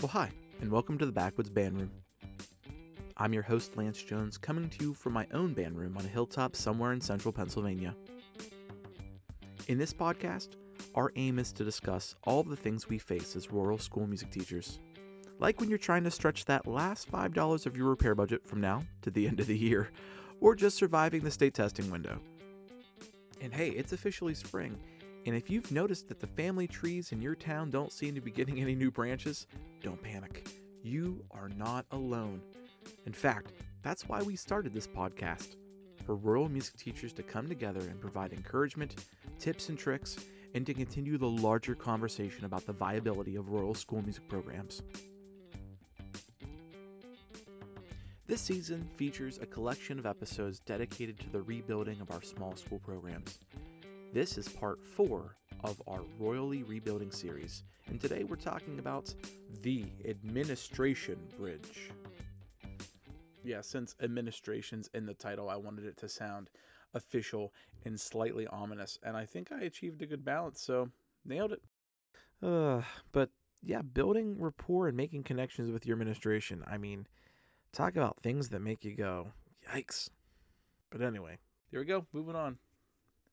Well, hi, and welcome to the Backwoods Band Room. I'm your host, Lance Jones, coming to you from my own band room on a hilltop somewhere in central Pennsylvania. In this podcast, our aim is to discuss all the things we face as rural school music teachers. Like when you're trying to stretch that last $5 of your repair budget from now to the end of the year, or just surviving the state testing window. And hey, it's officially spring, and if you've noticed that the family trees in your town don't seem to be getting any new branches, don't panic. You are not alone. In fact, that's why we started this podcast for rural music teachers to come together and provide encouragement, tips and tricks, and to continue the larger conversation about the viability of rural school music programs. This season features a collection of episodes dedicated to the rebuilding of our small school programs. This is part four of our Rurally Rebuilding series, and today we're talking about the Administration Bridge. Yeah, since administration's in the title, I wanted it to sound official and slightly ominous, and I think I achieved a good balance, so nailed it. Uh, but yeah, building rapport and making connections with your administration. I mean, talk about things that make you go, yikes. But anyway, there we go. Moving on.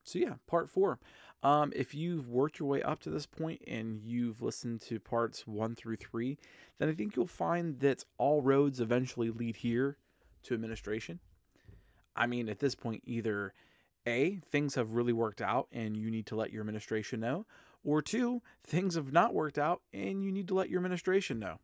So yeah, part four. Um, if you've worked your way up to this point and you've listened to parts one through three, then I think you'll find that all roads eventually lead here to administration. I mean, at this point, either A, things have really worked out and you need to let your administration know, or two, things have not worked out and you need to let your administration know.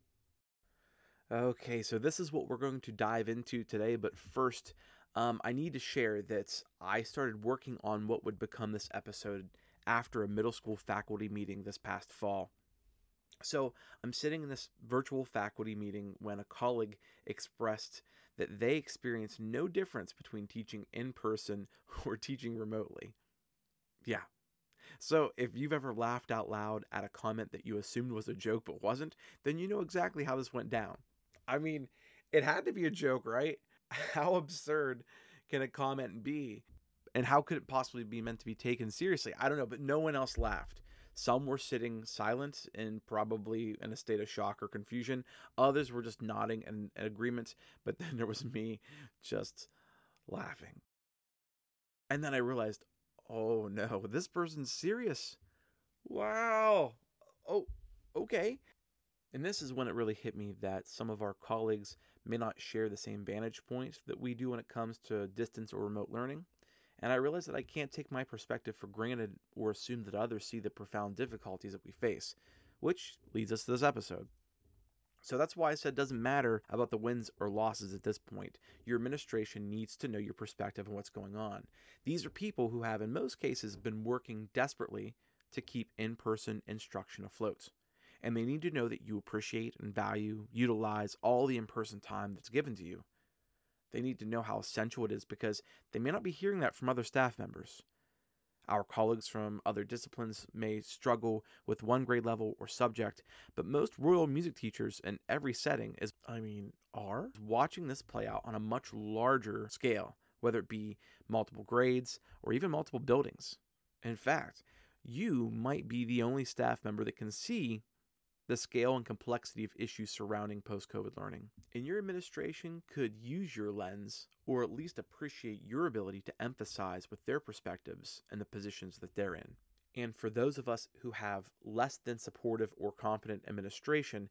Okay, so this is what we're going to dive into today, but first, um, I need to share that I started working on what would become this episode after a middle school faculty meeting this past fall. So I'm sitting in this virtual faculty meeting when a colleague expressed that they experienced no difference between teaching in person or teaching remotely. Yeah. So if you've ever laughed out loud at a comment that you assumed was a joke but wasn't, then you know exactly how this went down. I mean, it had to be a joke, right? How absurd can a comment be? And how could it possibly be meant to be taken seriously? I don't know, but no one else laughed. Some were sitting silent and probably in a state of shock or confusion. Others were just nodding in, in agreement. But then there was me just laughing. And then I realized, oh no, this person's serious. Wow. Oh, okay. And this is when it really hit me that some of our colleagues may not share the same vantage points that we do when it comes to distance or remote learning. And I realize that I can't take my perspective for granted or assume that others see the profound difficulties that we face, which leads us to this episode. So that's why I said it doesn't matter about the wins or losses at this point. Your administration needs to know your perspective on what's going on. These are people who have, in most cases, been working desperately to keep in person instruction afloat and they need to know that you appreciate and value, utilize all the in person time that's given to you. They need to know how essential it is because they may not be hearing that from other staff members. Our colleagues from other disciplines may struggle with one grade level or subject, but most royal music teachers in every setting is I mean are watching this play out on a much larger scale, whether it be multiple grades or even multiple buildings. In fact, you might be the only staff member that can see the scale and complexity of issues surrounding post COVID learning. And your administration could use your lens or at least appreciate your ability to emphasize with their perspectives and the positions that they're in. And for those of us who have less than supportive or competent administration,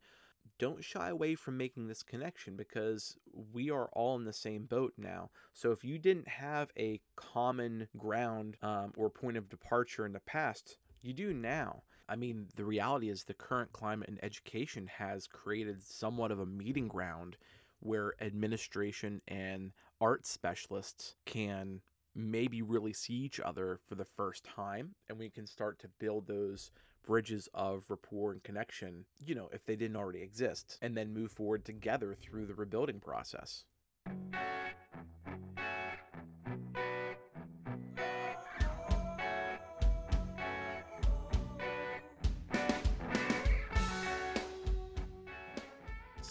don't shy away from making this connection because we are all in the same boat now. So if you didn't have a common ground um, or point of departure in the past, you do now. I mean, the reality is the current climate in education has created somewhat of a meeting ground where administration and art specialists can maybe really see each other for the first time and we can start to build those bridges of rapport and connection, you know, if they didn't already exist, and then move forward together through the rebuilding process.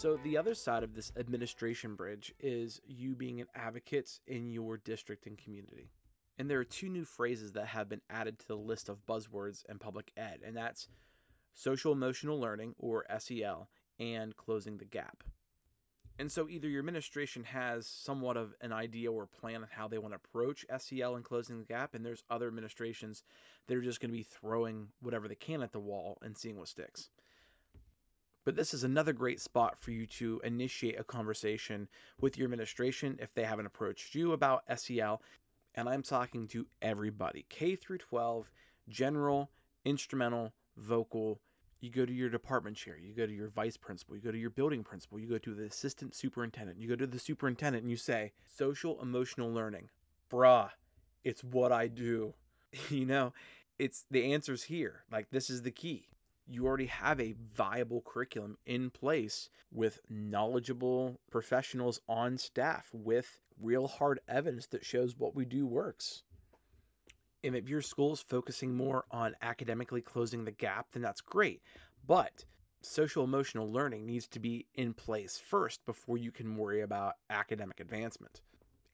So, the other side of this administration bridge is you being an advocate in your district and community. And there are two new phrases that have been added to the list of buzzwords in public ed, and that's social emotional learning, or SEL, and closing the gap. And so either your administration has somewhat of an idea or plan on how they want to approach SEL and closing the gap, and there's other administrations that are just going to be throwing whatever they can at the wall and seeing what sticks. But this is another great spot for you to initiate a conversation with your administration if they haven't approached you about SEL. And I'm talking to everybody K through 12, general, instrumental, vocal. You go to your department chair, you go to your vice principal, you go to your building principal, you go to the assistant superintendent, you go to the superintendent and you say, social emotional learning. Bruh, it's what I do. you know, it's the answer's here. Like, this is the key you already have a viable curriculum in place with knowledgeable professionals on staff with real hard evidence that shows what we do works. And if your school is focusing more on academically closing the gap, then that's great. But social emotional learning needs to be in place first before you can worry about academic advancement.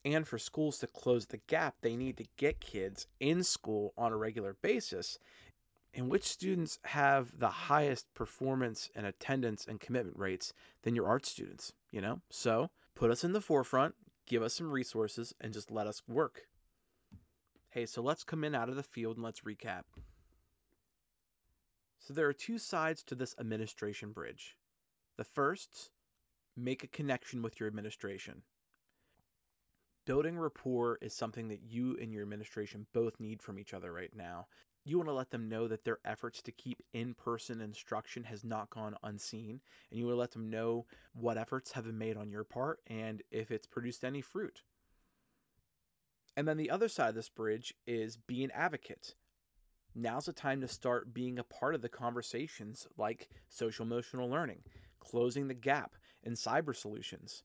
And for schools to close the gap, they need to get kids in school on a regular basis and which students have the highest performance and attendance and commitment rates than your art students, you know? So put us in the forefront, give us some resources, and just let us work. Hey, so let's come in out of the field and let's recap. So there are two sides to this administration bridge. The first, make a connection with your administration. Building rapport is something that you and your administration both need from each other right now you want to let them know that their efforts to keep in person instruction has not gone unseen. And you want to let them know what efforts have been made on your part and if it's produced any fruit. And then the other side of this bridge is be an advocate. Now's the time to start being a part of the conversations like social emotional learning, closing the gap, and cyber solutions.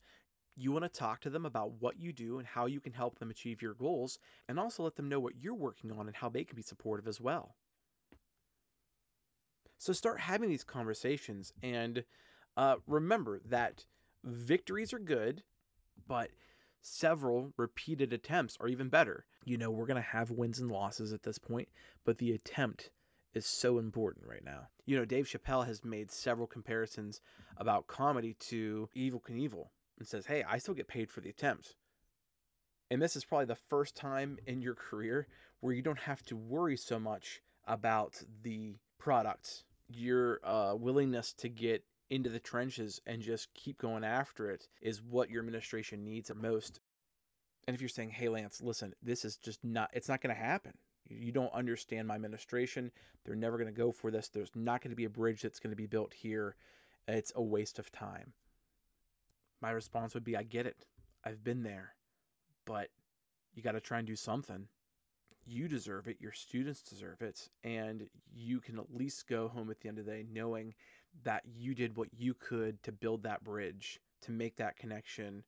You want to talk to them about what you do and how you can help them achieve your goals, and also let them know what you're working on and how they can be supportive as well. So start having these conversations and uh, remember that victories are good, but several repeated attempts are even better. You know, we're going to have wins and losses at this point, but the attempt is so important right now. You know, Dave Chappelle has made several comparisons about comedy to Evel Knievel and says, Hey, I still get paid for the attempt. And this is probably the first time in your career where you don't have to worry so much about the product. Your uh, willingness to get into the trenches and just keep going after it is what your administration needs most. And if you're saying, hey, Lance, listen, this is just not, it's not going to happen. You don't understand my administration. They're never going to go for this. There's not going to be a bridge that's going to be built here. It's a waste of time my response would be I get it. I've been there. But you got to try and do something. You deserve it. Your students deserve it. And you can at least go home at the end of the day knowing that you did what you could to build that bridge, to make that connection,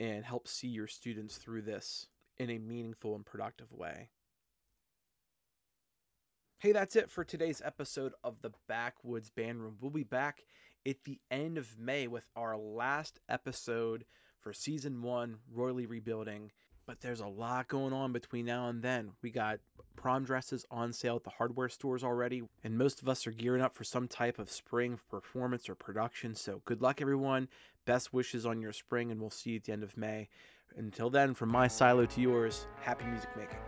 and help see your students through this in a meaningful and productive way. Hey, that's it for today's episode of the Backwoods Band Room. We'll be back at the end of May with our last episode for season one, Rurally Rebuilding. But there's a lot going on between now and then. We got prom dresses on sale at the hardware stores already, and most of us are gearing up for some type of spring performance or production. So good luck, everyone. Best wishes on your spring, and we'll see you at the end of May. Until then, from my silo to yours, happy music making.